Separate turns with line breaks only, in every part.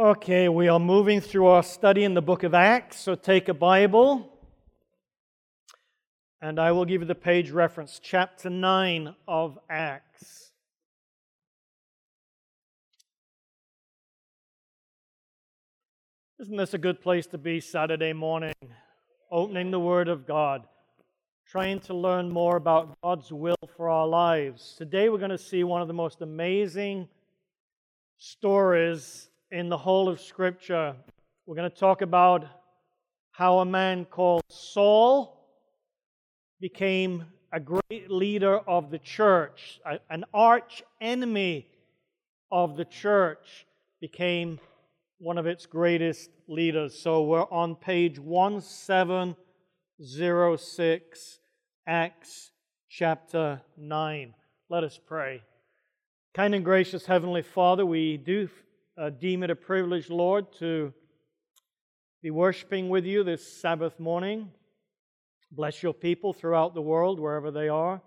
Okay, we are moving through our study in the book of Acts, so take a Bible. And I will give you the page reference, chapter 9 of Acts. Isn't this a good place to be Saturday morning? Opening the Word of God, trying to learn more about God's will for our lives. Today we're going to see one of the most amazing stories in the whole of Scripture. We're going to talk about how a man called Saul became a great leader of the church, an arch enemy of the church, became one of its greatest leaders. So we're on page 1706, Acts chapter 9. Let us pray. Kind and gracious Heavenly Father, we do uh, deem it a privilege, Lord, to be worshiping with you this Sabbath morning. Bless your people throughout the world, wherever they are.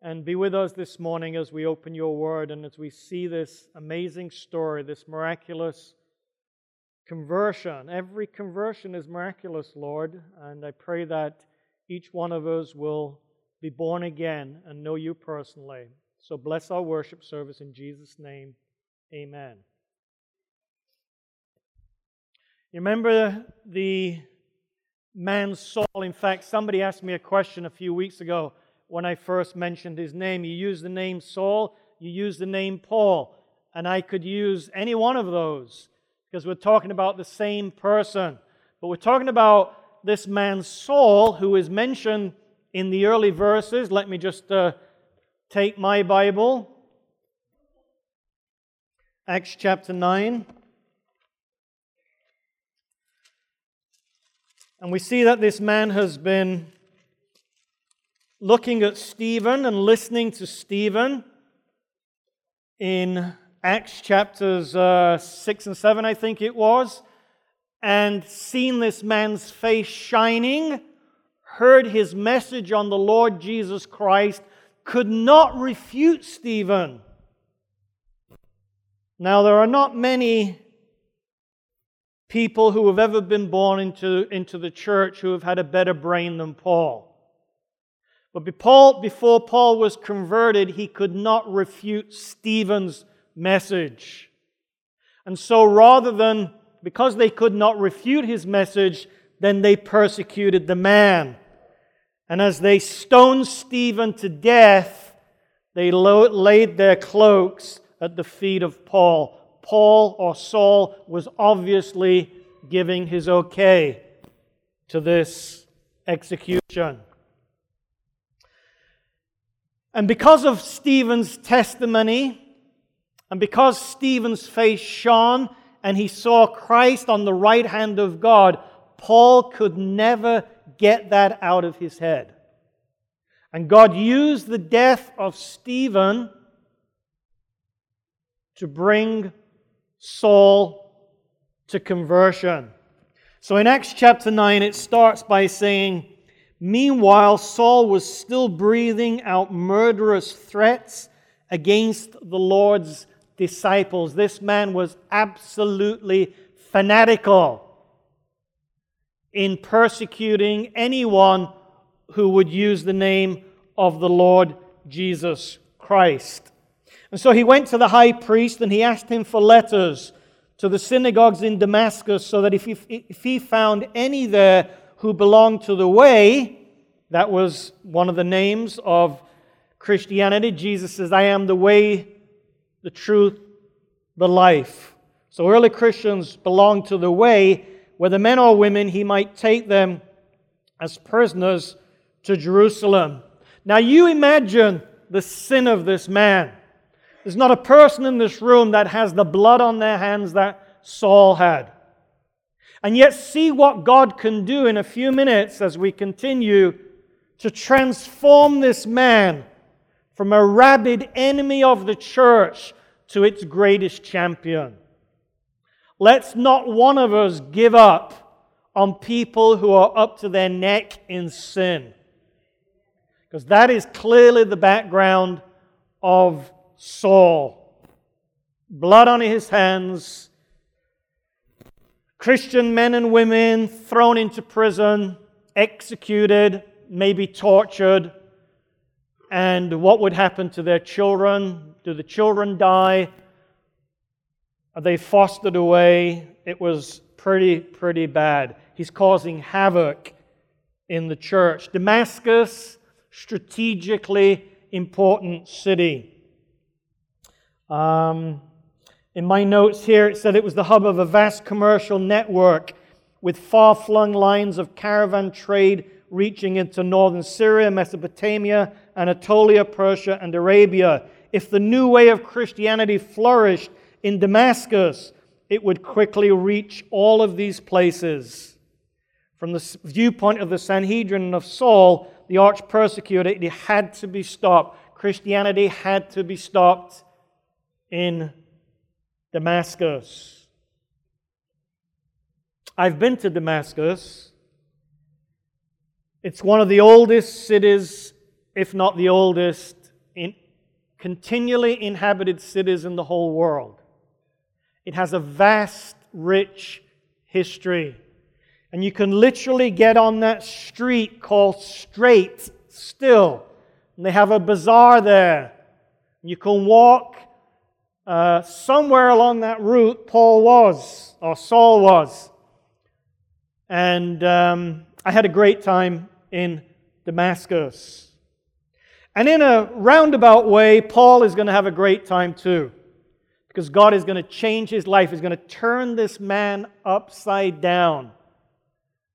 And be with us this morning as we open your word and as we see this amazing story, this miraculous conversion. Every conversion is miraculous, Lord. And I pray that each one of us will be born again and know you personally. So bless our worship service in Jesus' name. Amen. You remember the man Saul? In fact, somebody asked me a question a few weeks ago when I first mentioned his name. You use the name Saul, you use the name Paul, and I could use any one of those because we're talking about the same person. But we're talking about this man Saul who is mentioned in the early verses. Let me just uh, take my Bible Acts chapter 9. And we see that this man has been looking at Stephen and listening to Stephen in Acts chapters uh, 6 and 7, I think it was, and seen this man's face shining, heard his message on the Lord Jesus Christ, could not refute Stephen. Now, there are not many people who have ever been born into, into the church who have had a better brain than Paul. But before Paul was converted, he could not refute Stephen's message. And so rather than, because they could not refute his message, then they persecuted the man. And as they stoned Stephen to death, they laid their cloaks at the feet of Paul. Paul or Saul was obviously giving his okay to this execution. And because of Stephen's testimony, and because Stephen's face shone and he saw Christ on the right hand of God, Paul could never get that out of his head. And God used the death of Stephen to bring Saul to conversion. So in Acts chapter 9, it starts by saying, Meanwhile, Saul was still breathing out murderous threats against the Lord's disciples. This man was absolutely fanatical in persecuting anyone who would use the name of the Lord Jesus Christ. And so he went to the high priest and he asked him for letters to the synagogues in Damascus so that if he, if he found any there who belonged to the way, that was one of the names of Christianity. Jesus says, I am the way, the truth, the life. So early Christians belonged to the way, whether men or women, he might take them as prisoners to Jerusalem. Now you imagine the sin of this man. There's not a person in this room that has the blood on their hands that Saul had. And yet, see what God can do in a few minutes as we continue to transform this man from a rabid enemy of the church to its greatest champion. Let's not one of us give up on people who are up to their neck in sin. Because that is clearly the background of Saul. Blood on his hands, Christian men and women thrown into prison, executed, maybe tortured. And what would happen to their children? Do the children die? Are they fostered away? It was pretty, pretty bad. He's causing havoc in the church. Damascus, strategically important city. Um, in my notes here, it said it was the hub of a vast commercial network with far flung lines of caravan trade reaching into northern Syria, Mesopotamia, Anatolia, Persia, and Arabia. If the new way of Christianity flourished in Damascus, it would quickly reach all of these places. From the viewpoint of the Sanhedrin and of Saul, the arch persecutor, it had to be stopped. Christianity had to be stopped in Damascus. I've been to Damascus. It's one of the oldest cities, if not the oldest, in continually inhabited cities in the whole world. It has a vast, rich history. And you can literally get on that street called Straight Still. And they have a bazaar there. You can walk uh, somewhere along that route, Paul was, or Saul was. And um, I had a great time in Damascus. And in a roundabout way, Paul is going to have a great time too. Because God is going to change his life. He's going to turn this man upside down.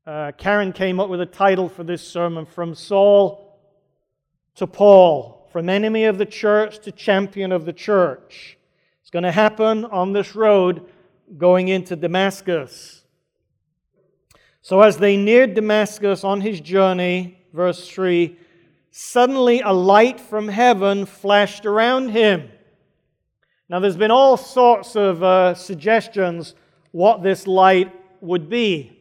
Uh, Karen came up with a title for this sermon From Saul to Paul, from enemy of the church to champion of the church. It's going to happen on this road going into Damascus. So, as they neared Damascus on his journey, verse 3, suddenly a light from heaven flashed around him. Now, there's been all sorts of uh, suggestions what this light would be.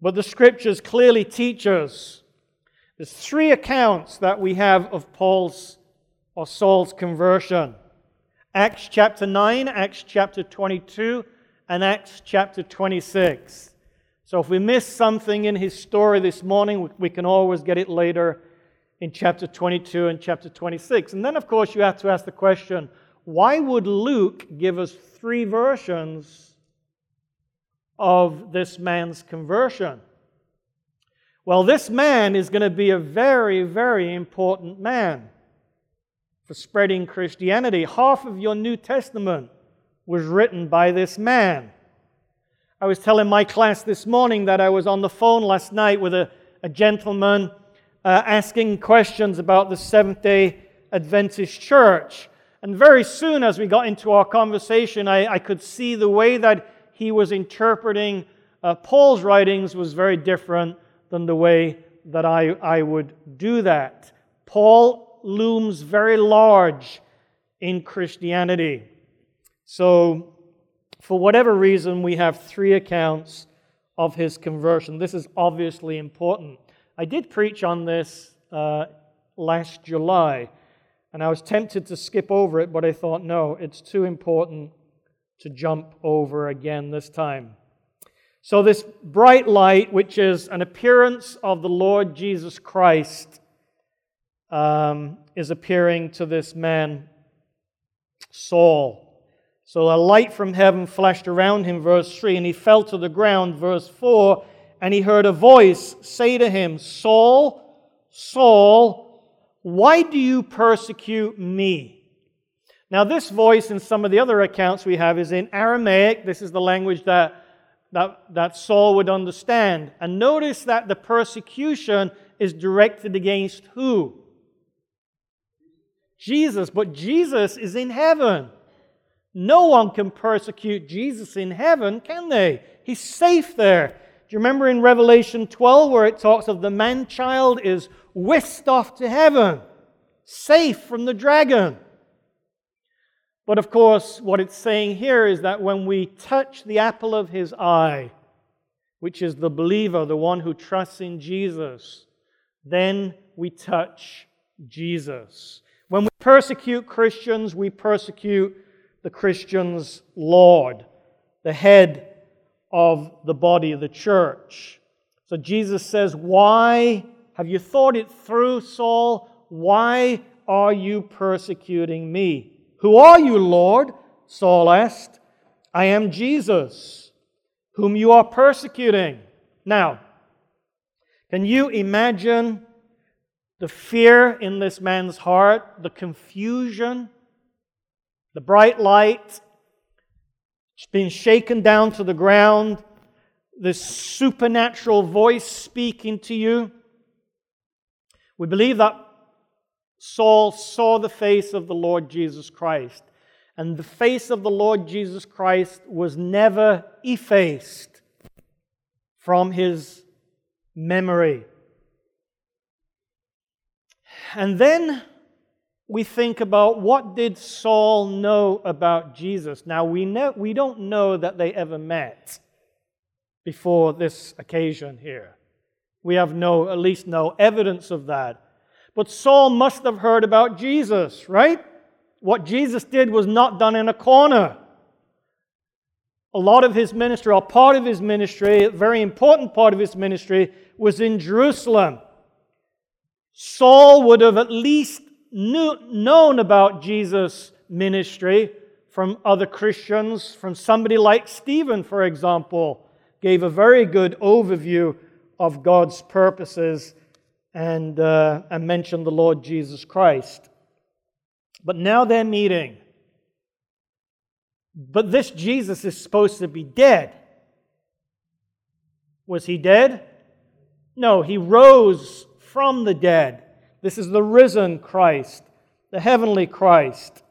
But the scriptures clearly teach us there's three accounts that we have of Paul's or Saul's conversion Acts chapter 9, Acts chapter 22, and Acts chapter 26. So if we miss something in his story this morning, we can always get it later in chapter 22 and chapter 26. And then, of course, you have to ask the question why would Luke give us three versions of this man's conversion. Well, this man is going to be a very, very important man for spreading Christianity. Half of your New Testament was written by this man. I was telling my class this morning that I was on the phone last night with a, a gentleman uh, asking questions about the Seventh day Adventist church. And very soon, as we got into our conversation, I, I could see the way that he was interpreting uh, Paul's writings was very different than the way that I, I would do that. Paul looms very large in Christianity. So, for whatever reason, we have three accounts of his conversion. This is obviously important. I did preach on this uh, last July, and I was tempted to skip over it, but I thought, no, it's too important to jump over again this time. So, this bright light, which is an appearance of the Lord Jesus Christ, um, is appearing to this man, Saul. So, a light from heaven flashed around him, verse 3, and he fell to the ground, verse 4, and he heard a voice say to him, Saul, Saul, why do you persecute me? Now, this voice in some of the other accounts we have is in Aramaic. This is the language that, that, that Saul would understand. And notice that the persecution is directed against who? Jesus. But Jesus is in heaven. No one can persecute Jesus in heaven, can they? He's safe there. Do you remember in Revelation 12 where it talks of the man child is whisked off to heaven, safe from the dragon? But of course, what it's saying here is that when we touch the apple of his eye, which is the believer, the one who trusts in Jesus, then we touch Jesus. When we persecute Christians, we persecute the Christian's Lord, the head of the body of the church. So Jesus says, Why have you thought it through, Saul? Why are you persecuting me? Who are you, Lord? Saul asked. I am Jesus, whom you are persecuting. Now, can you imagine the fear in this man's heart, the confusion, the bright light, it's been shaken down to the ground, this supernatural voice speaking to you? We believe that Saul saw the face of the Lord Jesus Christ. And the face of the Lord Jesus Christ was never effaced from his memory. And then we think about what did Saul know about Jesus? Now we know we don't know that they ever met before this occasion here. We have no at least no evidence of that. But Saul must have heard about Jesus, right? What Jesus did was not done in a corner. A lot of his ministry, or part of his ministry, a very important part of his ministry, was in Jerusalem. Saul would have at least knew, known about Jesus' ministry from other Christians, from somebody like Stephen, for example, gave a very good overview of God's purposes and, uh, and mentioned the Lord Jesus Christ. But now they're meeting. But this Jesus is supposed to be dead. Was he dead? No, he rose from the dead. This is the risen Christ, the heavenly Christ.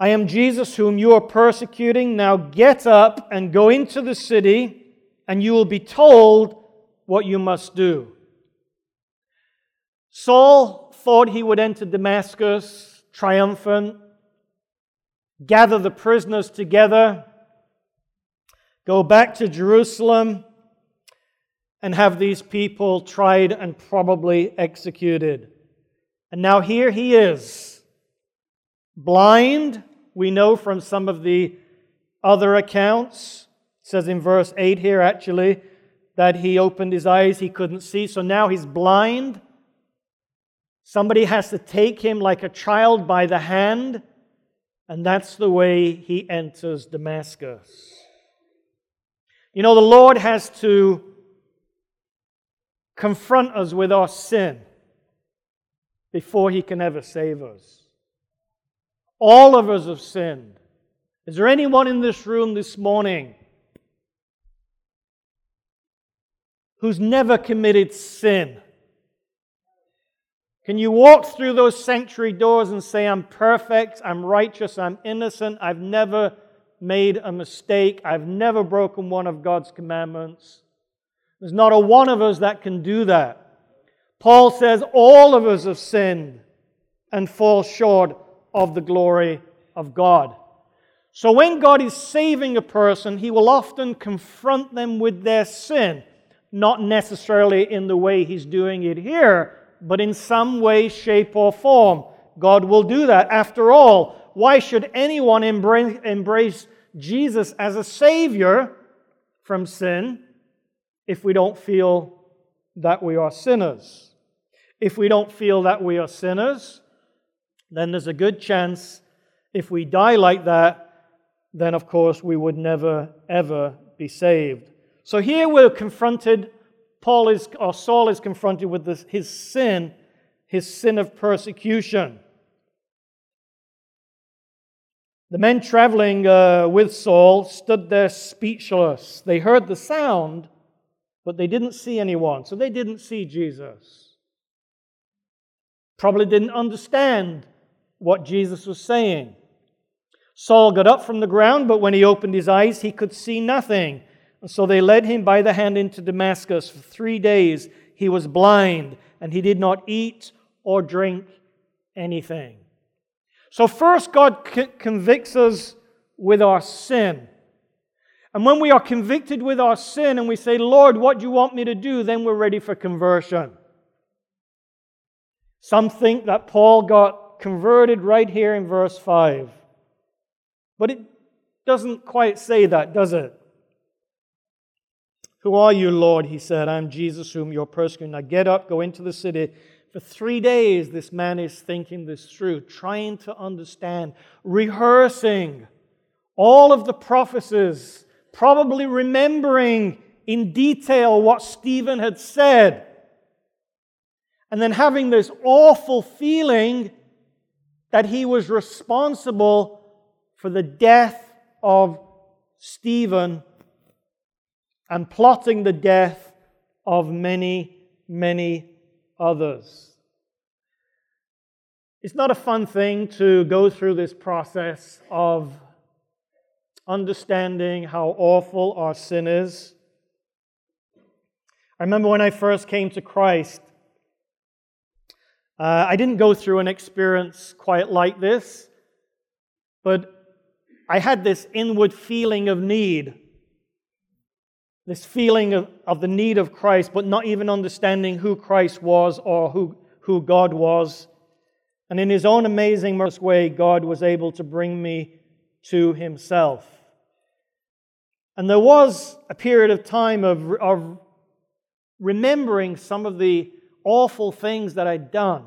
I am Jesus whom you are persecuting. Now get up and go into the city, and you will be told what you must do. Saul thought he would enter Damascus triumphant, gather the prisoners together, go back to Jerusalem, and have these people tried and probably executed. And now here he is, blind. We know from some of the other accounts, it says in verse 8 here actually, that he opened his eyes, he couldn't see. So now he's blind. Somebody has to take him like a child by the hand, and that's the way he enters Damascus. You know, the Lord has to confront us with our sin before he can ever save us. All of us have sinned. Is there anyone in this room this morning who's never committed sin? Can you walk through those sanctuary doors and say, I'm perfect, I'm righteous, I'm innocent, I've never made a mistake, I've never broken one of God's commandments? There's not a one of us that can do that. Paul says all of us have sinned and fall short of the glory of God. So when God is saving a person, he will often confront them with their sin, not necessarily in the way he's doing it here, but in some way, shape, or form. God will do that. After all, why should anyone embrace, Jesus as a Savior from sin if we don't feel that we are sinners? If we don't feel that we are sinners, then there's a good chance if we die like that, then of course we would never, ever be saved. So here we're confronted Paul is, or Saul is confronted with this, his sin, his sin of persecution. The men traveling uh, with Saul stood there speechless. They heard the sound, but they didn't see anyone. So they didn't see Jesus. Probably didn't understand what Jesus was saying. Saul got up from the ground, but when he opened his eyes, he could see nothing. And so they led him by the hand into Damascus. For three days he was blind, and he did not eat or drink anything. So, first, God convicts us with our sin. And when we are convicted with our sin and we say, Lord, what do you want me to do? Then we're ready for conversion. Some think that Paul got converted right here in verse 5. But it doesn't quite say that, does it? Who are you, Lord? He said, I'm Jesus, whom you're persecuting. Now get up, go into the city. For three days, this man is thinking this through, trying to understand, rehearsing all of the prophecies, probably remembering in detail what Stephen had said. And then having this awful feeling that he was responsible for the death of Stephen and plotting the death of many, many others. It's not a fun thing to go through this process of understanding how awful our sin is. I remember when I first came to Christ, uh, I didn't go through an experience quite like this, but I had this inward feeling of need this feeling of, of the need of Christ, but not even understanding who Christ was or who, who God was. And in his own amazing way, God was able to bring me to himself. And there was a period of time of, of remembering some of the awful things that I'd done.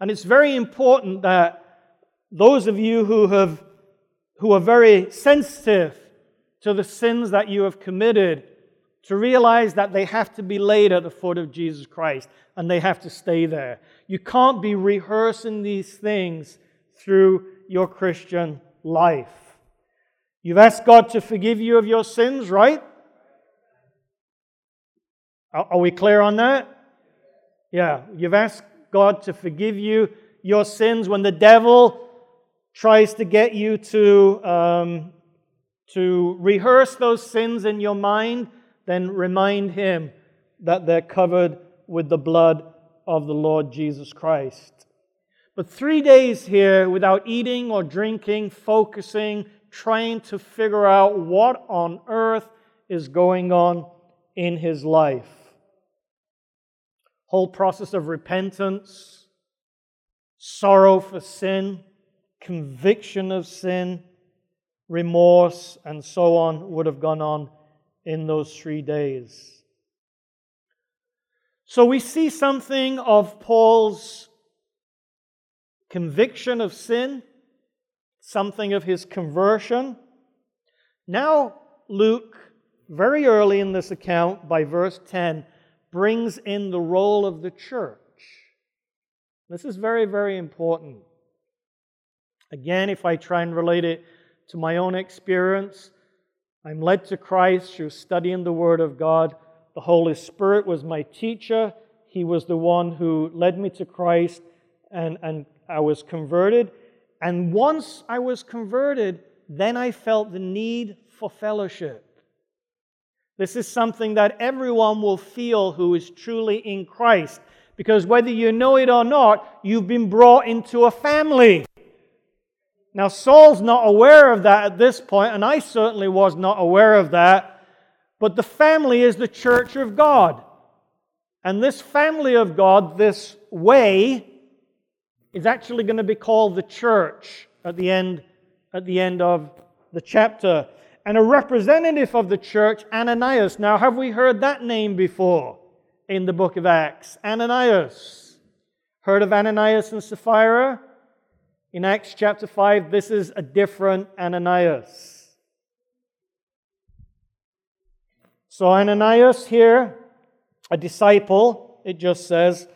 And it's very important that those of you who, have, who are very sensitive to the sins that you have committed, to realize that they have to be laid at the foot of Jesus Christ and they have to stay there. You can't be rehearsing these things through your Christian life. You've asked God to forgive you of your sins, right? Are we clear on that? Yeah, you've asked God to forgive you your sins when the devil tries to get you to um, to rehearse those sins in your mind, then remind him that they're covered with the blood of the Lord Jesus Christ. But three days here without eating or drinking, focusing, trying to figure out what on earth is going on in his life. Whole process of repentance, sorrow for sin, conviction of sin, remorse, and so on would have gone on in those three days. So we see something of Paul's conviction of sin, something of his conversion. Now, Luke, very early in this account, by verse 10, brings in the role of the church. This is very, very important. Again, if I try and relate it to my own experience. I'm led to Christ through studying the Word of God. The Holy Spirit was my teacher. He was the one who led me to Christ, and, and I was converted. And once I was converted, then I felt the need for fellowship. This is something that everyone will feel who is truly in Christ. Because whether you know it or not, you've been brought into a family. Now, Saul's not aware of that at this point, and I certainly was not aware of that. But the family is the church of God. And this family of God, this way, is actually going to be called the church at the end, at the end of the chapter. And a representative of the church, Ananias. Now, have we heard that name before in the book of Acts? Ananias. Heard of Ananias and Sapphira? In Acts chapter 5, this is a different Ananias. So, Ananias here, a disciple, it just says,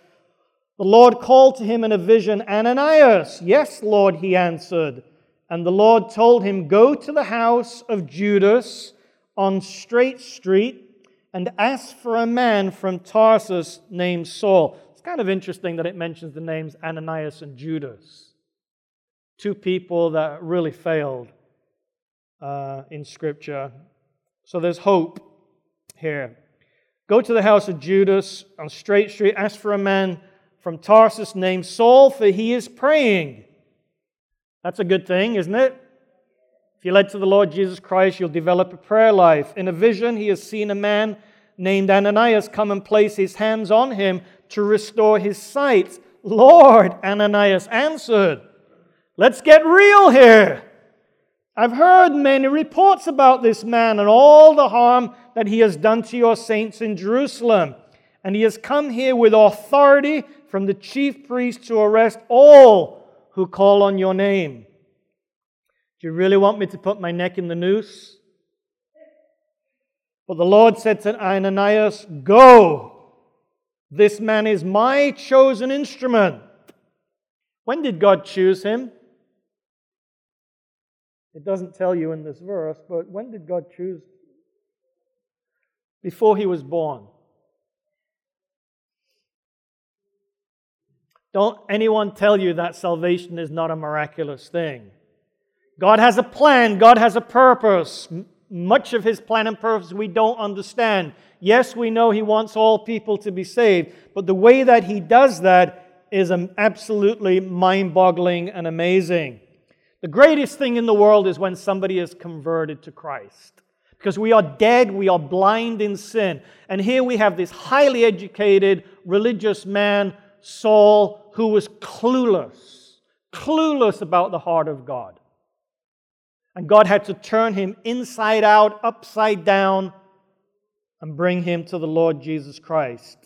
the Lord called to him in a vision, Ananias. Yes, Lord, he answered. And the Lord told him, Go to the house of Judas on Straight Street and ask for a man from Tarsus named Saul. It's kind of interesting that it mentions the names Ananias and Judas two people that really failed uh, in Scripture. So there's hope here. Go to the house of Judas on Straight Street, ask for a man from Tarsus named Saul, for he is praying. That's a good thing, isn't it? If you led to the Lord Jesus Christ, you'll develop a prayer life. In a vision, he has seen a man named Ananias come and place his hands on him to restore his sight. Lord, Ananias answered, Let's get real here. I've heard many reports about this man and all the harm that he has done to your saints in Jerusalem. And he has come here with authority from the chief priest to arrest all who call on your name. Do you really want me to put my neck in the noose? But the Lord said to Ananias, Go. This man is my chosen instrument. When did God choose him? It doesn't tell you in this verse, but when did God choose? Before he was born. Don't anyone tell you that salvation is not a miraculous thing. God has a plan, God has a purpose. Much of his plan and purpose we don't understand. Yes, we know he wants all people to be saved, but the way that he does that is um, absolutely mind boggling and amazing. The greatest thing in the world is when somebody is converted to Christ. Because we are dead, we are blind in sin. And here we have this highly educated religious man, Saul, who was clueless, clueless about the heart of God. And God had to turn him inside out, upside down, and bring him to the Lord Jesus Christ.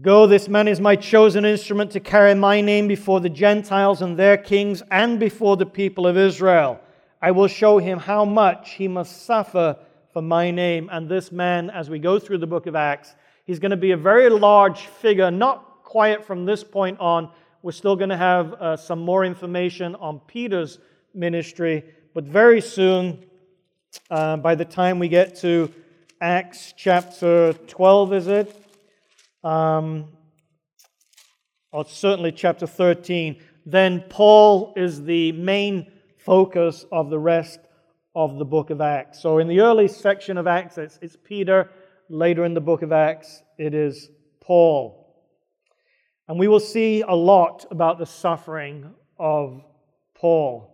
Go, this man is my chosen instrument to carry my name before the Gentiles and their kings and before the people of Israel. I will show him how much he must suffer for my name. And this man, as we go through the book of Acts, he's going to be a very large figure, not quiet from this point on. We're still going to have uh, some more information on Peter's ministry, but very soon, uh, by the time we get to Acts chapter 12, is it? um, or certainly chapter 13, then Paul is the main focus of the rest of the book of Acts. So in the early section of Acts, it's, it's Peter. Later in the book of Acts, it is Paul. And we will see a lot about the suffering of Paul.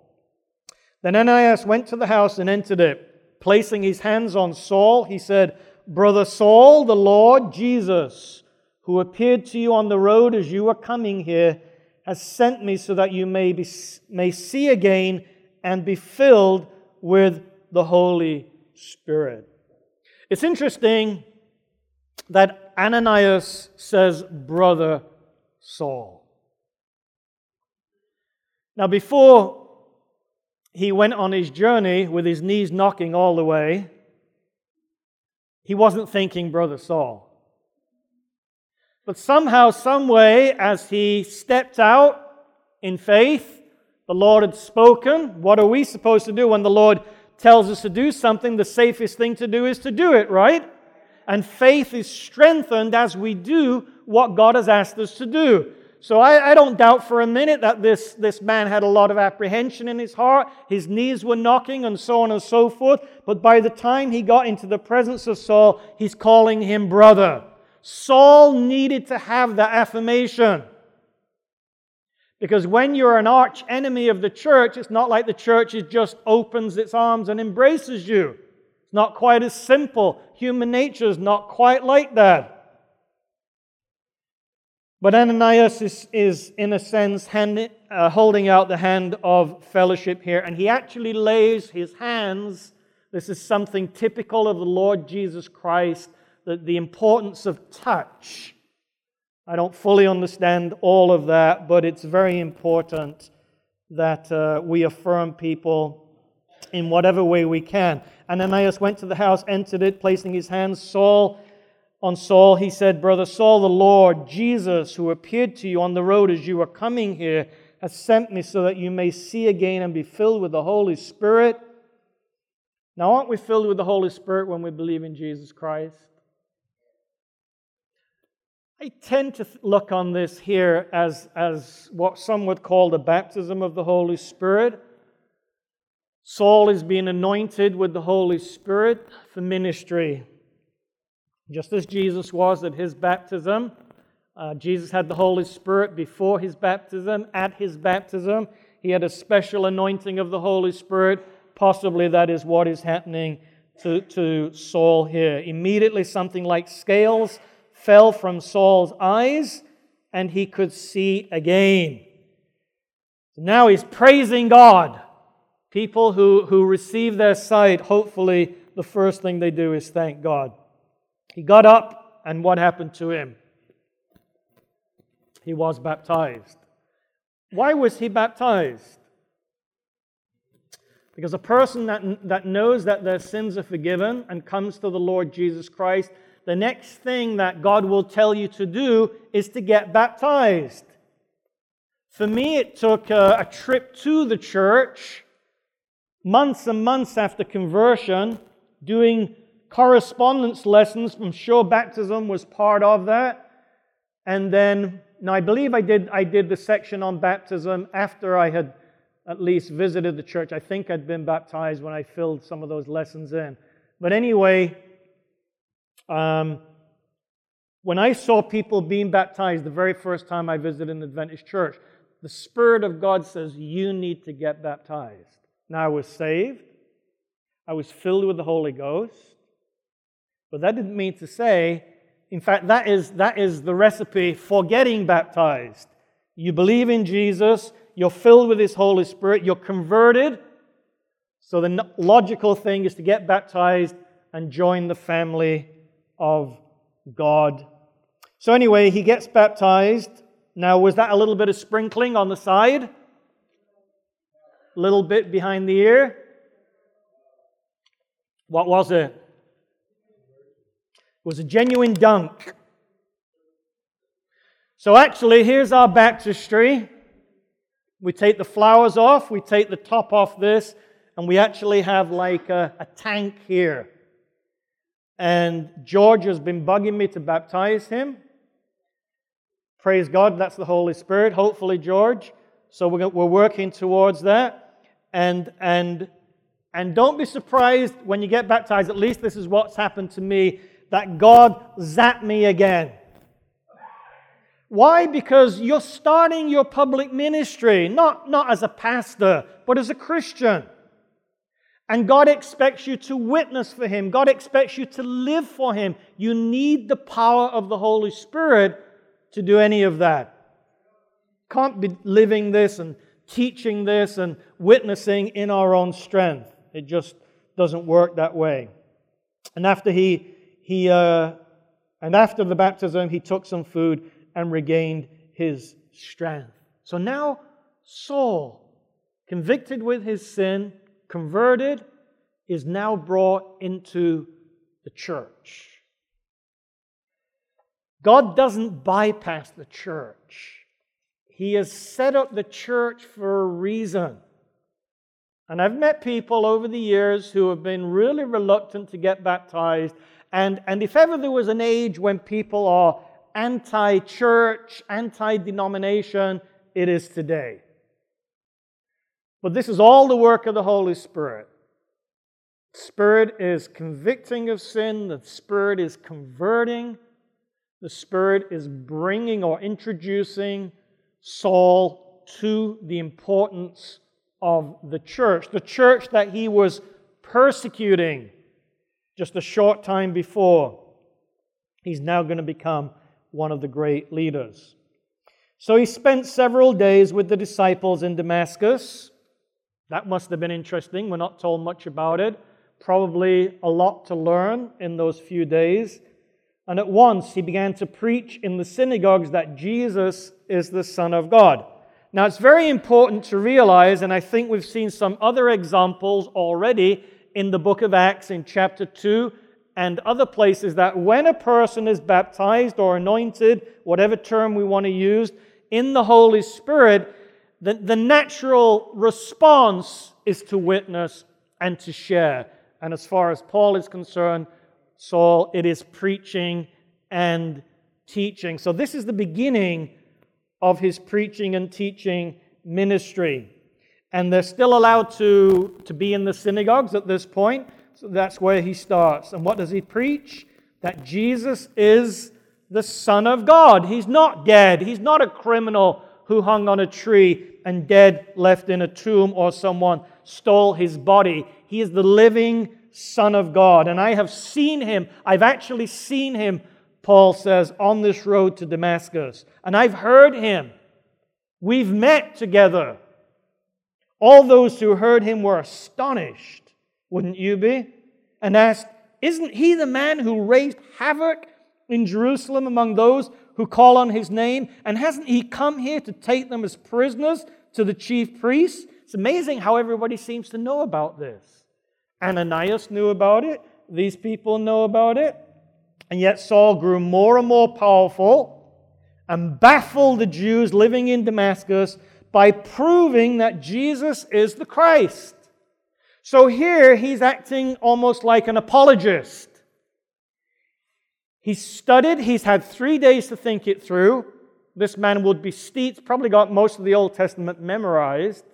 Then Ananias went to the house and entered it. Placing his hands on Saul, he said, Brother Saul, the Lord Jesus who appeared to you on the road as you were coming here, has sent me so that you may, be, may see again and be filled with the Holy Spirit. It's interesting that Ananias says, Brother Saul. Now, before he went on his journey with his knees knocking all the way, he wasn't thinking, Brother Saul. But somehow, some way, as he stepped out in faith, the Lord had spoken. What are we supposed to do when the Lord tells us to do something? The safest thing to do is to do it, right? And faith is strengthened as we do what God has asked us to do. So I, I, don't doubt for a minute that this, this man had a lot of apprehension in his heart. His knees were knocking and so on and so forth. But by the time he got into the presence of Saul, he's calling him brother. Saul needed to have that affirmation. Because when you're an arch enemy of the church, it's not like the church just opens its arms and embraces you. It's not quite as simple. Human nature is not quite like that. But Ananias is, is in a sense, hand, uh, holding out the hand of fellowship here, and he actually lays his hands. This is something typical of the Lord Jesus Christ that the importance of touch. I don't fully understand all of that, but it's very important that uh, we affirm people in whatever way we can. And Ananias went to the house, entered it, placing his hands Saul on Saul. He said, Brother Saul, the Lord Jesus, who appeared to you on the road as you were coming here, has sent me so that you may see again and be filled with the Holy Spirit. Now, aren't we filled with the Holy Spirit when we believe in Jesus Christ? I tend to look on this here as, as what some would call the baptism of the Holy Spirit. Saul is being anointed with the Holy Spirit for ministry. Just as Jesus was at his baptism, uh, Jesus had the Holy Spirit before his baptism. At his baptism, he had a special anointing of the Holy Spirit. Possibly that is what is happening to, to Saul here. Immediately, something like scales fell from Saul's eyes, and he could see again. Now he's praising God. People who, who receive their sight, hopefully, the first thing they do is thank God. He got up, and what happened to him? He was baptized. Why was he baptized? Because a person that, that knows that their sins are forgiven and comes to the Lord Jesus Christ, the next thing that God will tell you to do is to get baptized. For me, it took a, a trip to the church, months and months after conversion, doing correspondence lessons. I'm sure baptism was part of that. And then, now I believe I did, I did the section on baptism after I had at least visited the church. I think I'd been baptized when I filled some of those lessons in. But anyway, um, when I saw people being baptized the very first time I visited an Adventist church, the Spirit of God says, You need to get baptized. Now, I was saved, I was filled with the Holy Ghost, but that didn't mean to say, in fact, that is, that is the recipe for getting baptized. You believe in Jesus, you're filled with His Holy Spirit, you're converted. So the logical thing is to get baptized and join the family of God. So, anyway, he gets baptized. Now, was that a little bit of sprinkling on the side? A little bit behind the ear? What was it? It was a genuine dunk. So, actually, here's our baptistry. We take the flowers off, we take the top off this, and we actually have like a, a tank here. And George has been bugging me to baptize him. Praise God, that's the Holy Spirit, hopefully, George. So we're, we're working towards that. And, and, and don't be surprised when you get baptized, at least this is what's happened to me, that God zapped me again. Why? Because you're starting your public ministry, not, not as a pastor, but as a Christian. And God expects you to witness for Him. God expects you to live for Him. You need the power of the Holy Spirit to do any of that. Can't be living this and teaching this and witnessing in our own strength. It just doesn't work that way. And after he, he uh, and after the baptism, he took some food and regained his strength. So now Saul, convicted with his sin, converted, is now brought into the church. God doesn't bypass the church. He has set up the church for a reason. And I've met people over the years who have been really reluctant to get baptized. And, and if ever there was an age when people are anti church, anti denomination, it is today. But this is all the work of the Holy Spirit. Spirit is convicting of sin, the Spirit is converting, the Spirit is bringing or introducing Saul to the importance of the church, the church that he was persecuting just a short time before. He's now going to become one of the great leaders. So he spent several days with the disciples in Damascus. That must have been interesting. We're not told much about it. Probably a lot to learn in those few days. And at once he began to preach in the synagogues that Jesus is the Son of God. Now it's very important to realize, and I think we've seen some other examples already in the book of Acts in chapter 2 and other places, that when a person is baptized or anointed, whatever term we want to use, in the Holy Spirit, the, the natural response is to witness and to share. And as far as Paul is concerned, Saul, it is preaching and teaching. So this is the beginning of his preaching and teaching ministry. And they're still allowed to, to be in the synagogues at this point. So that's where he starts. And what does he preach? That Jesus is the Son of God. He's not dead. He's not a criminal who hung on a tree and dead left in a tomb or someone stole his body. He is the living Son of God. And I have seen him. I've actually seen him, Paul says, on this road to Damascus. And I've heard him. We've met together. All those who heard him were astonished, wouldn't you be? And asked, Isn't he the man who raised havoc in Jerusalem among those who call on his name? And hasn't he come here to take them as prisoners to the chief priests? It's amazing how everybody seems to know about this. Ananias knew about it, these people know about it, and yet Saul grew more and more powerful and baffled the Jews living in Damascus by proving that Jesus is the Christ. So here he's acting almost like an apologist. He's studied, he's had three days to think it through. This man would be steeped, probably got most of the Old Testament memorized.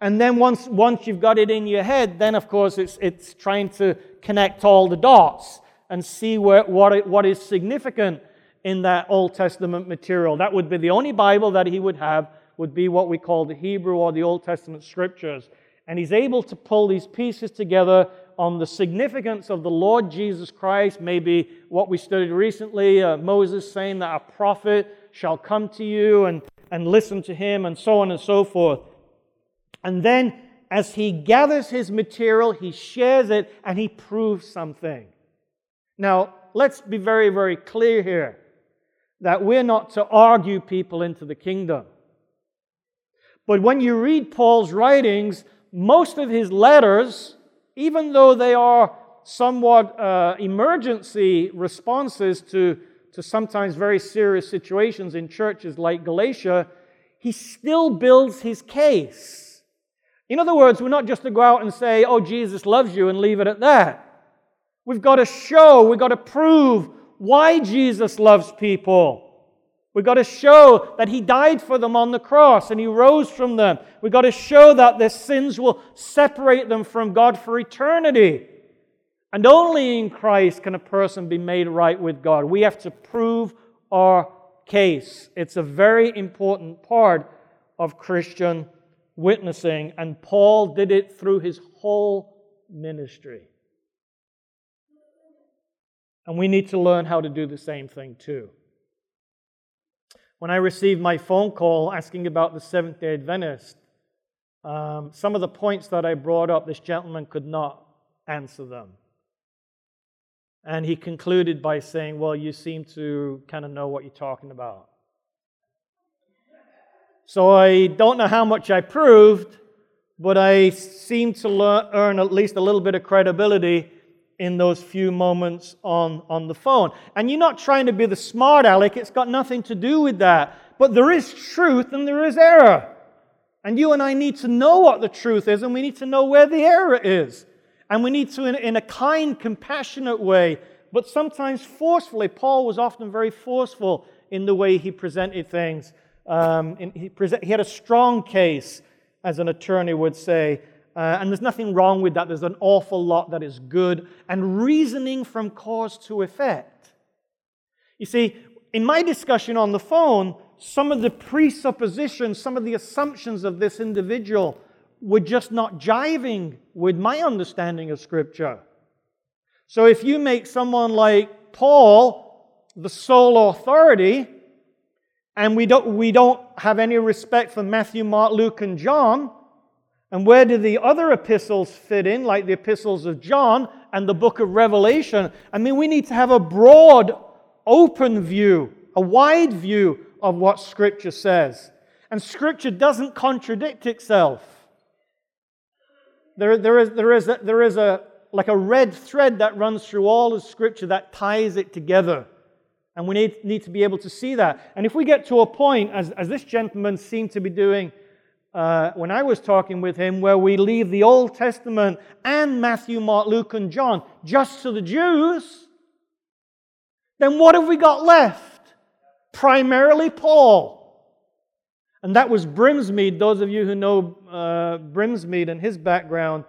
And then once, once you've got it in your head, then of course it's, it's trying to connect all the dots and see where, what, it, what is significant in that Old Testament material. That would be the only Bible that he would have, would be what we call the Hebrew or the Old Testament scriptures. And he's able to pull these pieces together on the significance of the Lord Jesus Christ, maybe what we studied recently, uh, Moses saying that a prophet shall come to you and, and listen to him, and so on and so forth. And then, as he gathers his material, he shares it and he proves something. Now, let's be very, very clear here that we're not to argue people into the kingdom. But when you read Paul's writings, most of his letters, even though they are somewhat uh, emergency responses to, to sometimes very serious situations in churches like Galatia, he still builds his case. In other words, we're not just to go out and say, oh, Jesus loves you and leave it at that. We've got to show, we've got to prove why Jesus loves people. We've got to show that He died for them on the cross and He rose from them. We've got to show that their sins will separate them from God for eternity. And only in Christ can a person be made right with God. We have to prove our case. It's a very important part of Christian witnessing, and Paul did it through his whole ministry. And we need to learn how to do the same thing too. When I received my phone call asking about the Seventh day Adventist, um, some of the points that I brought up, this gentleman could not answer them. And he concluded by saying, Well, you seem to kind of know what you're talking about. So I don't know how much I proved, but I seem to learn, earn at least a little bit of credibility in those few moments on, on the phone. And you're not trying to be the smart aleck, it's got nothing to do with that. But there is truth and there is error. And you and I need to know what the truth is, and we need to know where the error is. And we need to, in, in a kind, compassionate way, but sometimes forcefully. Paul was often very forceful in the way he presented things. Um, he, he had a strong case, as an attorney would say, uh, and there's nothing wrong with that. There's an awful lot that is good. And reasoning from cause to effect. You see, in my discussion on the phone, some of the presuppositions, some of the assumptions of this individual were just not jiving with my understanding of Scripture. So if you make someone like Paul the sole authority, and we don't, we don't have any respect for Matthew, Mark, Luke, and John, and where do the other epistles fit in, like the epistles of John and the book of Revelation? I mean, we need to have a broad, open view, a wide view of what Scripture says. And Scripture doesn't contradict itself. There, there is, there is, a, there is a, like a red thread that runs through all of Scripture that ties it together. And we need, need to be able to see that. And if we get to a point, as, as this gentleman seemed to be doing uh, when I was talking with him, where we leave the Old Testament and Matthew, Mark, Luke, and John just to the Jews, then what have we got left? Primarily Paul. And that was Brinsmead. Those of you who know uh, Brinsmead and his background,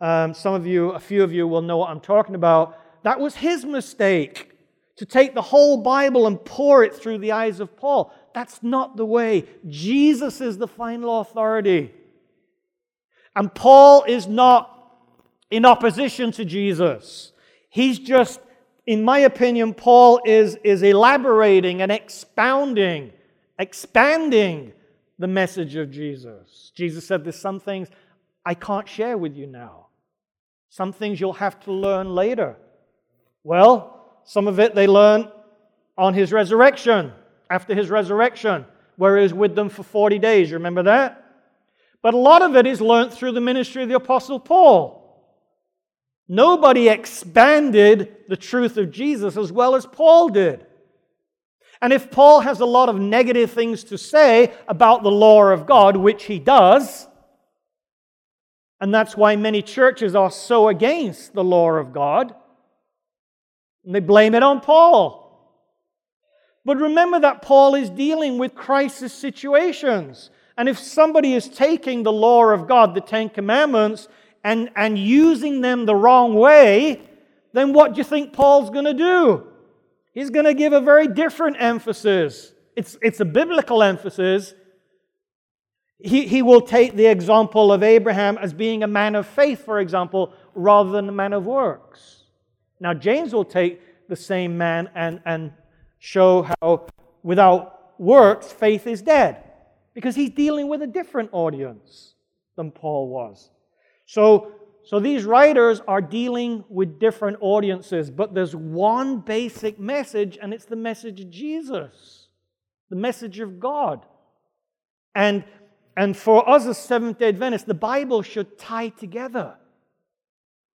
um, some of you, a few of you will know what I'm talking about. That was his mistake to take the whole Bible and pour it through the eyes of Paul. That's not the way. Jesus is the final authority. And Paul is not in opposition to Jesus. He's just, in my opinion, Paul is, is elaborating and expounding, expanding the message of Jesus. Jesus said, There's some things I can't share with you now. Some things you'll have to learn later. Well, some of it they learn on his resurrection, after his resurrection, where he was with them for 40 days. You remember that? But a lot of it is learnt through the ministry of the Apostle Paul. Nobody expanded the truth of Jesus as well as Paul did. And if Paul has a lot of negative things to say about the law of God, which he does, and that's why many churches are so against the law of God, and they blame it on Paul. But remember that Paul is dealing with crisis situations. And if somebody is taking the law of God, the Ten Commandments, and, and using them the wrong way, then what do you think Paul's going to do? He's going to give a very different emphasis. It's, it's a biblical emphasis. He, he will take the example of Abraham as being a man of faith, for example, rather than a man of works. Now, James will take the same man and, and show how without works, faith is dead because he's dealing with a different audience than Paul was. So, so these writers are dealing with different audiences, but there's one basic message, and it's the message of Jesus, the message of God. And, and for us as Seventh day Adventists, the Bible should tie together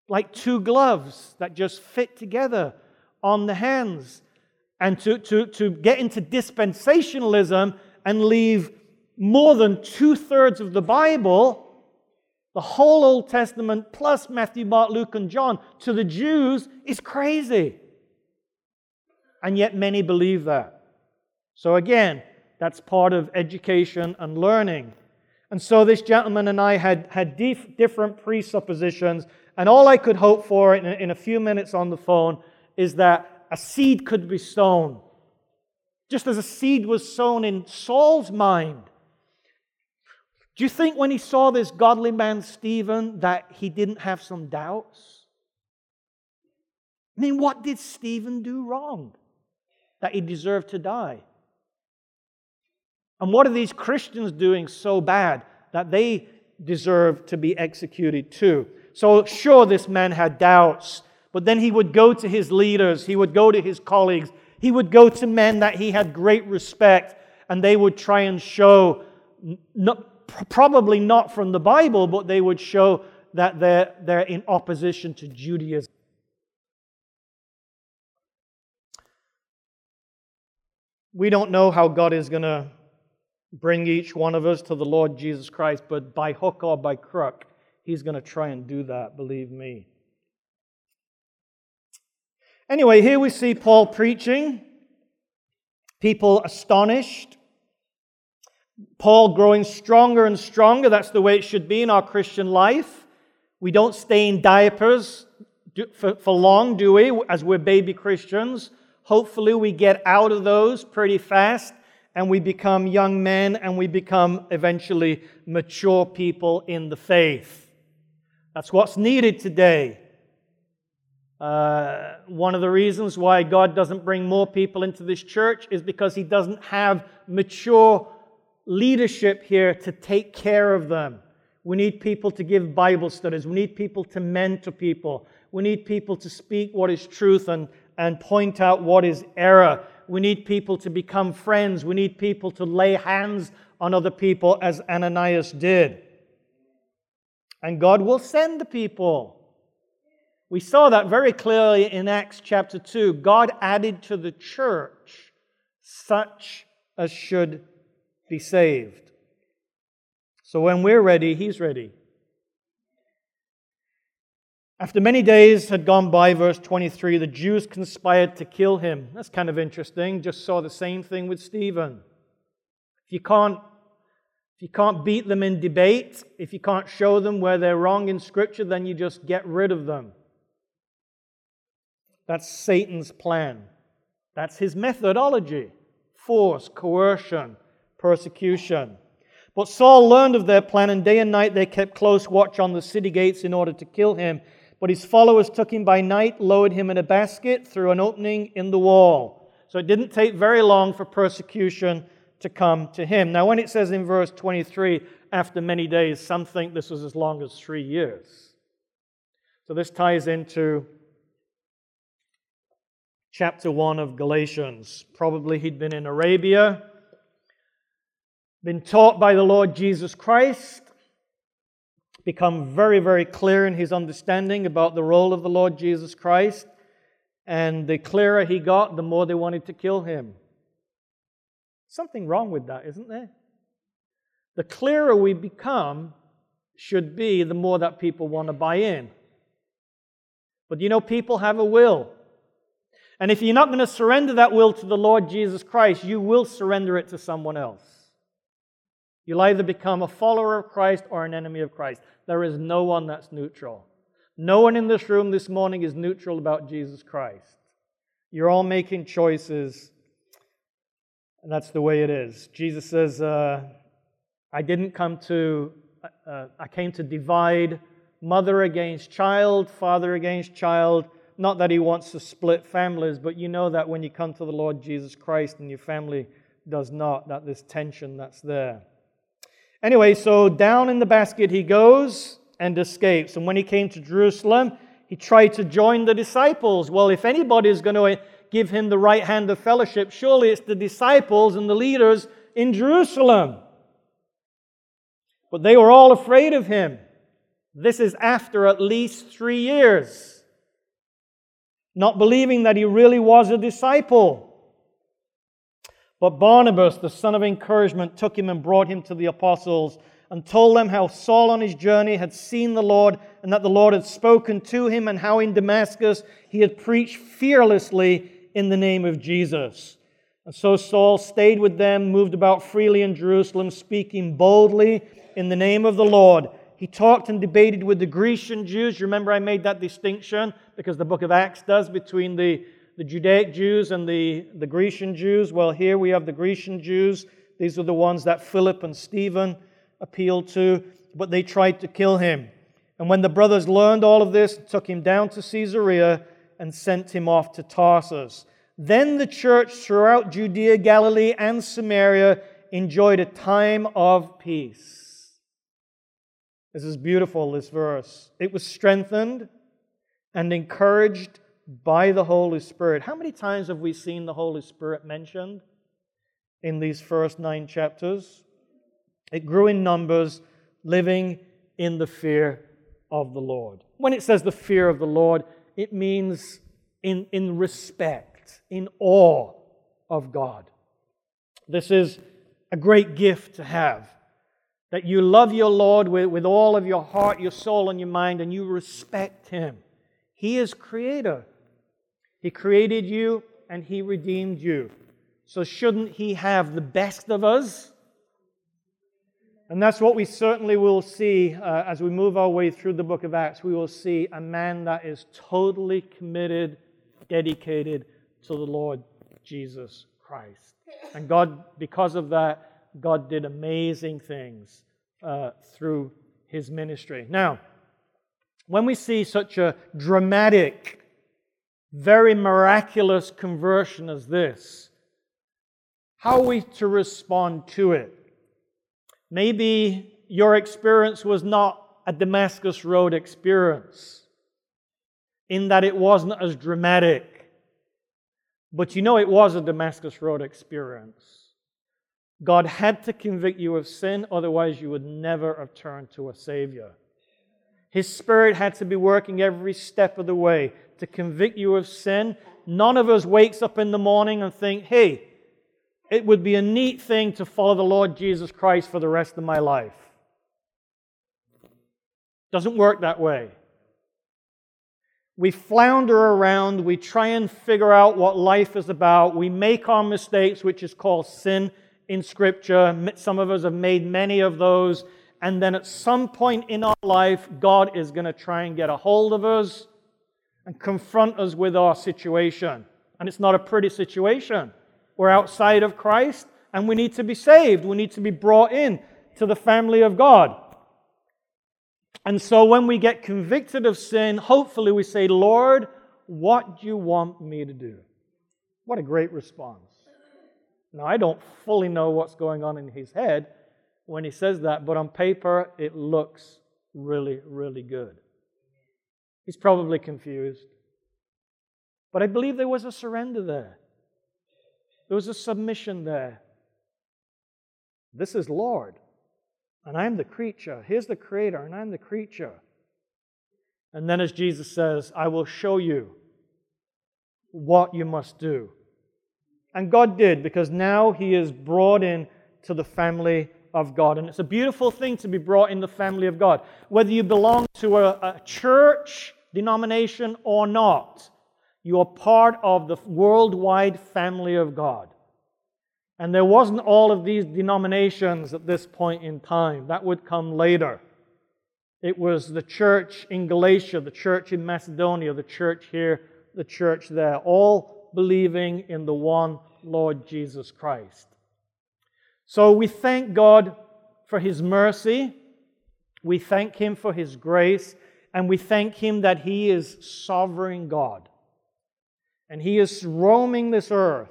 like two gloves that just fit together on the hands. And to, to, to get into dispensationalism and leave more than two thirds of the Bible, the whole Old Testament plus Matthew, Mark, Luke, and John to the Jews is crazy. And yet many believe that. So again, that's part of education and learning. And so this gentleman and I had, had dif- different presuppositions, and all I could hope for in a, in a few minutes on the phone is that a seed could be sown. Just as a seed was sown in Saul's mind do you think when he saw this godly man, Stephen, that he didn't have some doubts? I mean, what did Stephen do wrong that he deserved to die? And what are these Christians doing so bad that they deserve to be executed too? So, sure, this man had doubts, but then he would go to his leaders, he would go to his colleagues, he would go to men that he had great respect, and they would try and show not, probably not from the Bible, but they would show that they're, they're in opposition to Judaism. We don't know how God is going to bring each one of us to the Lord Jesus Christ, but by hook or by crook, He's going to try and do that, believe me. Anyway, here we see Paul preaching, people astonished, Paul growing stronger and stronger. That's the way it should be in our Christian life. We don't stay in diapers for, long, do we, as we're baby Christians? Hopefully, we get out of those pretty fast and we become young men and we become eventually mature people in the faith. That's what's needed today. Uh, one of the reasons why God doesn't bring more people into this church is because He doesn't have mature leadership here to take care of them. We need people to give Bible studies. We need people to mentor people. We need people to speak what is truth and, and point out what is error. We need people to become friends. We need people to lay hands on other people as Ananias did. And God will send the people. We saw that very clearly in Acts chapter 2. God added to the church such as should be saved. So when we're ready, He's ready. After many days had gone by, verse 23, the Jews conspired to kill him. That's kind of interesting. Just saw the same thing with Stephen. If you can't, if you can't beat them in debate, if you can't show them where they're wrong in Scripture, then you just get rid of them. That's Satan's plan. That's his methodology force, coercion, persecution. But Saul learned of their plan, and day and night they kept close watch on the city gates in order to kill him. But his followers took him by night, lowered him in a basket through an opening in the wall. So it didn't take very long for persecution to come to him. Now, when it says in verse 23, after many days, some think this was as long as three years. So this ties into chapter 1 of Galatians. Probably he'd been in Arabia, been taught by the Lord Jesus Christ, become very, very clear in his understanding about the role of the Lord Jesus Christ. And the clearer he got, the more they wanted to kill him. Something wrong with that, isn't there? The clearer we become should be the more that people want to buy in. But you know, people have a will. And if you're not going to surrender that will to the Lord Jesus Christ, you will surrender it to someone else. You'll either become a follower of Christ or an enemy of Christ. There is no one that's neutral. No one in this room this morning is neutral about Jesus Christ. You're all making choices, and that's the way it is. Jesus says, uh, I didn't come to, uh, uh I came to divide mother against child, father against child, not that he wants to split families, but you know that when you come to the Lord Jesus Christ and your family does not, that there's tension that's there. Anyway, so down in the basket he goes and escapes. And when he came to Jerusalem, he tried to join the disciples. Well, if anybody is going to give him the right hand of fellowship, surely it's the disciples and the leaders in Jerusalem. But they were all afraid of him. This is after at least three years not believing that he really was a disciple. But Barnabas, the son of encouragement, took him and brought him to the apostles and told them how Saul on his journey had seen the Lord and that the Lord had spoken to him and how in Damascus he had preached fearlessly in the name of Jesus. And so Saul stayed with them, moved about freely in Jerusalem, speaking boldly in the name of the Lord. He talked and debated with the Grecian Jews. You remember I made that distinction because the book of Acts does between the, the Judaic Jews and the, the Grecian Jews. Well, here we have the Grecian Jews. These are the ones that Philip and Stephen appealed to, but they tried to kill him. And when the brothers learned all of this, took him down to Caesarea and sent him off to Tarsus. Then the church throughout Judea, Galilee, and Samaria enjoyed a time of peace. This is beautiful, this verse. It was strengthened and encouraged by the Holy Spirit. How many times have we seen the Holy Spirit mentioned in these first nine chapters? It grew in numbers, living in the fear of the Lord. When it says the fear of the Lord, it means in, in respect, in awe of God. This is a great gift to have that you love your Lord with, with all of your heart, your soul, and your mind, and you respect Him. He is Creator. He created you and He redeemed you. So, shouldn't He have the best of us? And that's what we certainly will see uh, as we move our way through the book of Acts. We will see a man that is totally committed, dedicated to the Lord Jesus Christ. And God, because of that, God did amazing things uh, through his ministry. Now, when we see such a dramatic, very miraculous conversion as this, how are we to respond to it? Maybe your experience was not a Damascus Road experience, in that it wasn't as dramatic. But you know, it was a Damascus Road experience. God had to convict you of sin, otherwise, you would never have turned to a Savior. His Spirit had to be working every step of the way to convict you of sin. None of us wakes up in the morning and think, hey, it would be a neat thing to follow the Lord Jesus Christ for the rest of my life. Doesn't work that way. We flounder around, we try and figure out what life is about, we make our mistakes, which is called sin in Scripture. Some of us have made many of those. And then at some point in our life, God is going to try and get a hold of us and confront us with our situation. And it's not a pretty situation. We're outside of Christ and we need to be saved. We need to be brought in to the family of God. And so when we get convicted of sin, hopefully we say, Lord, what do you want me to do? What a great response. Now, I don't fully know what's going on in his head when he says that, but on paper, it looks really, really good. He's probably confused. But I believe there was a surrender there, there was a submission there. This is Lord, and I'm the creature. Here's the Creator, and I'm the creature. And then, as Jesus says, I will show you what you must do. And God did, because now He is brought in to the family of God. And it's a beautiful thing to be brought in the family of God. Whether you belong to a, a church denomination or not, you are part of the worldwide family of God. And there wasn't all of these denominations at this point in time. That would come later. It was the church in Galatia, the church in Macedonia, the church here, the church there, all believing in the one Lord Jesus Christ. So we thank God for His mercy, we thank Him for His grace, and we thank Him that He is sovereign God. And He is roaming this earth.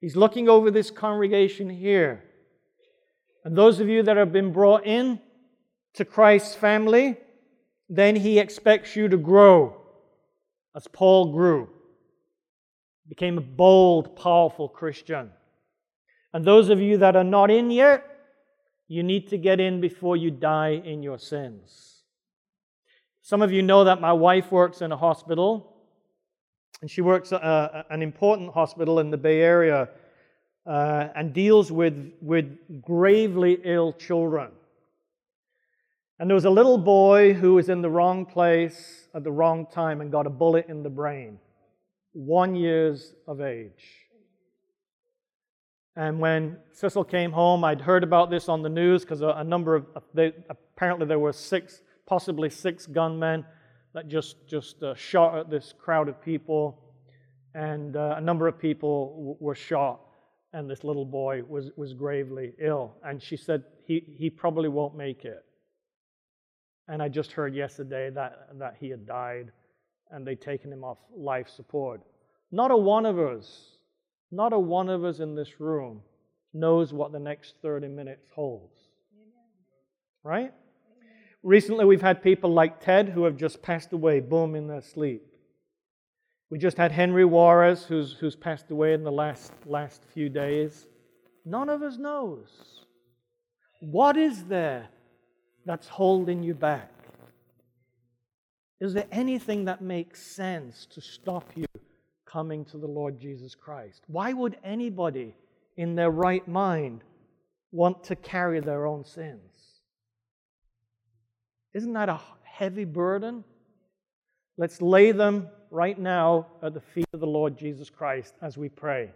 He's looking over this congregation here. And those of you that have been brought in to Christ's family, then He expects you to grow as Paul grew, became a bold, powerful Christian. And those of you that are not in yet, you need to get in before you die in your sins. Some of you know that my wife works in a hospital, and she works at a, an important hospital in the Bay Area uh, and deals with, with gravely ill children. And there was a little boy who was in the wrong place at the wrong time and got a bullet in the brain, one years of age. And when Cecil came home, I'd heard about this on the news because a, a, number of, they, apparently there were six, possibly six gunmen that just, just uh, shot at this crowd of people. And uh, a number of people w- were shot, and this little boy was, was gravely ill. And she said, he, he probably won't make it. And I just heard yesterday that, that he had died and they'd taken him off life support. Not a one of us not a one of us in this room knows what the next 30 minutes holds. Right? Recently, we've had people like Ted who have just passed away, boom, in their sleep. We just had Henry Juarez, who's, who's passed away in the last, last few days. None of us knows. What is there that's holding you back? Is there anything that makes sense to stop you coming to the Lord Jesus Christ. Why would anybody in their right mind want to carry their own sins? Isn't that a heavy burden? Let's lay them right now at the feet of the Lord Jesus Christ as we pray.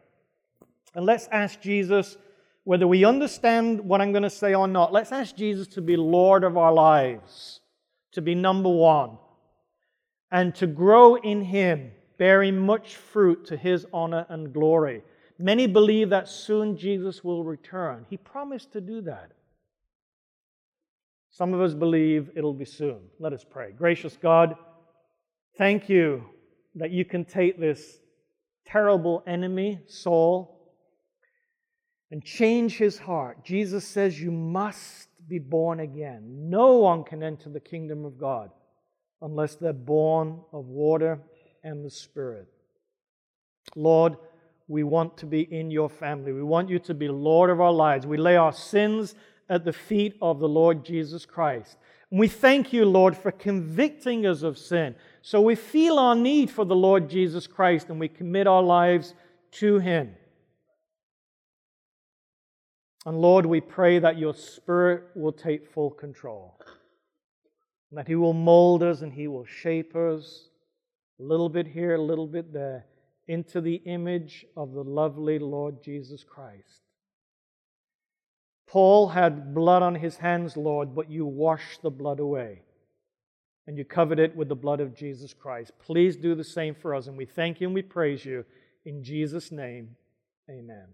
And let's ask Jesus, whether we understand what I'm going to say or not, let's ask Jesus to be Lord of our lives, to be number one, and to grow in Him bearing much fruit to his honor and glory. Many believe that soon Jesus will return. He promised to do that. Some of us believe it'll be soon. Let us pray. Gracious God, thank you that you can take this terrible enemy, Saul, and change his heart. Jesus says you must be born again. No one can enter the kingdom of God unless they're born of water and the Spirit. Lord, we want to be in your family. We want you to be Lord of our lives. We lay our sins at the feet of the Lord Jesus Christ. And we thank you, Lord, for convicting us of sin. So we feel our need for the Lord Jesus Christ and we commit our lives to him. And Lord, we pray that your Spirit will take full control, that He will mold us and He will shape us a little bit here, a little bit there, into the image of the lovely Lord Jesus Christ. Paul had blood on his hands, Lord, but you washed the blood away and you covered it with the blood of Jesus Christ. Please do the same for us, and we thank you and we praise you. In Jesus' name, amen.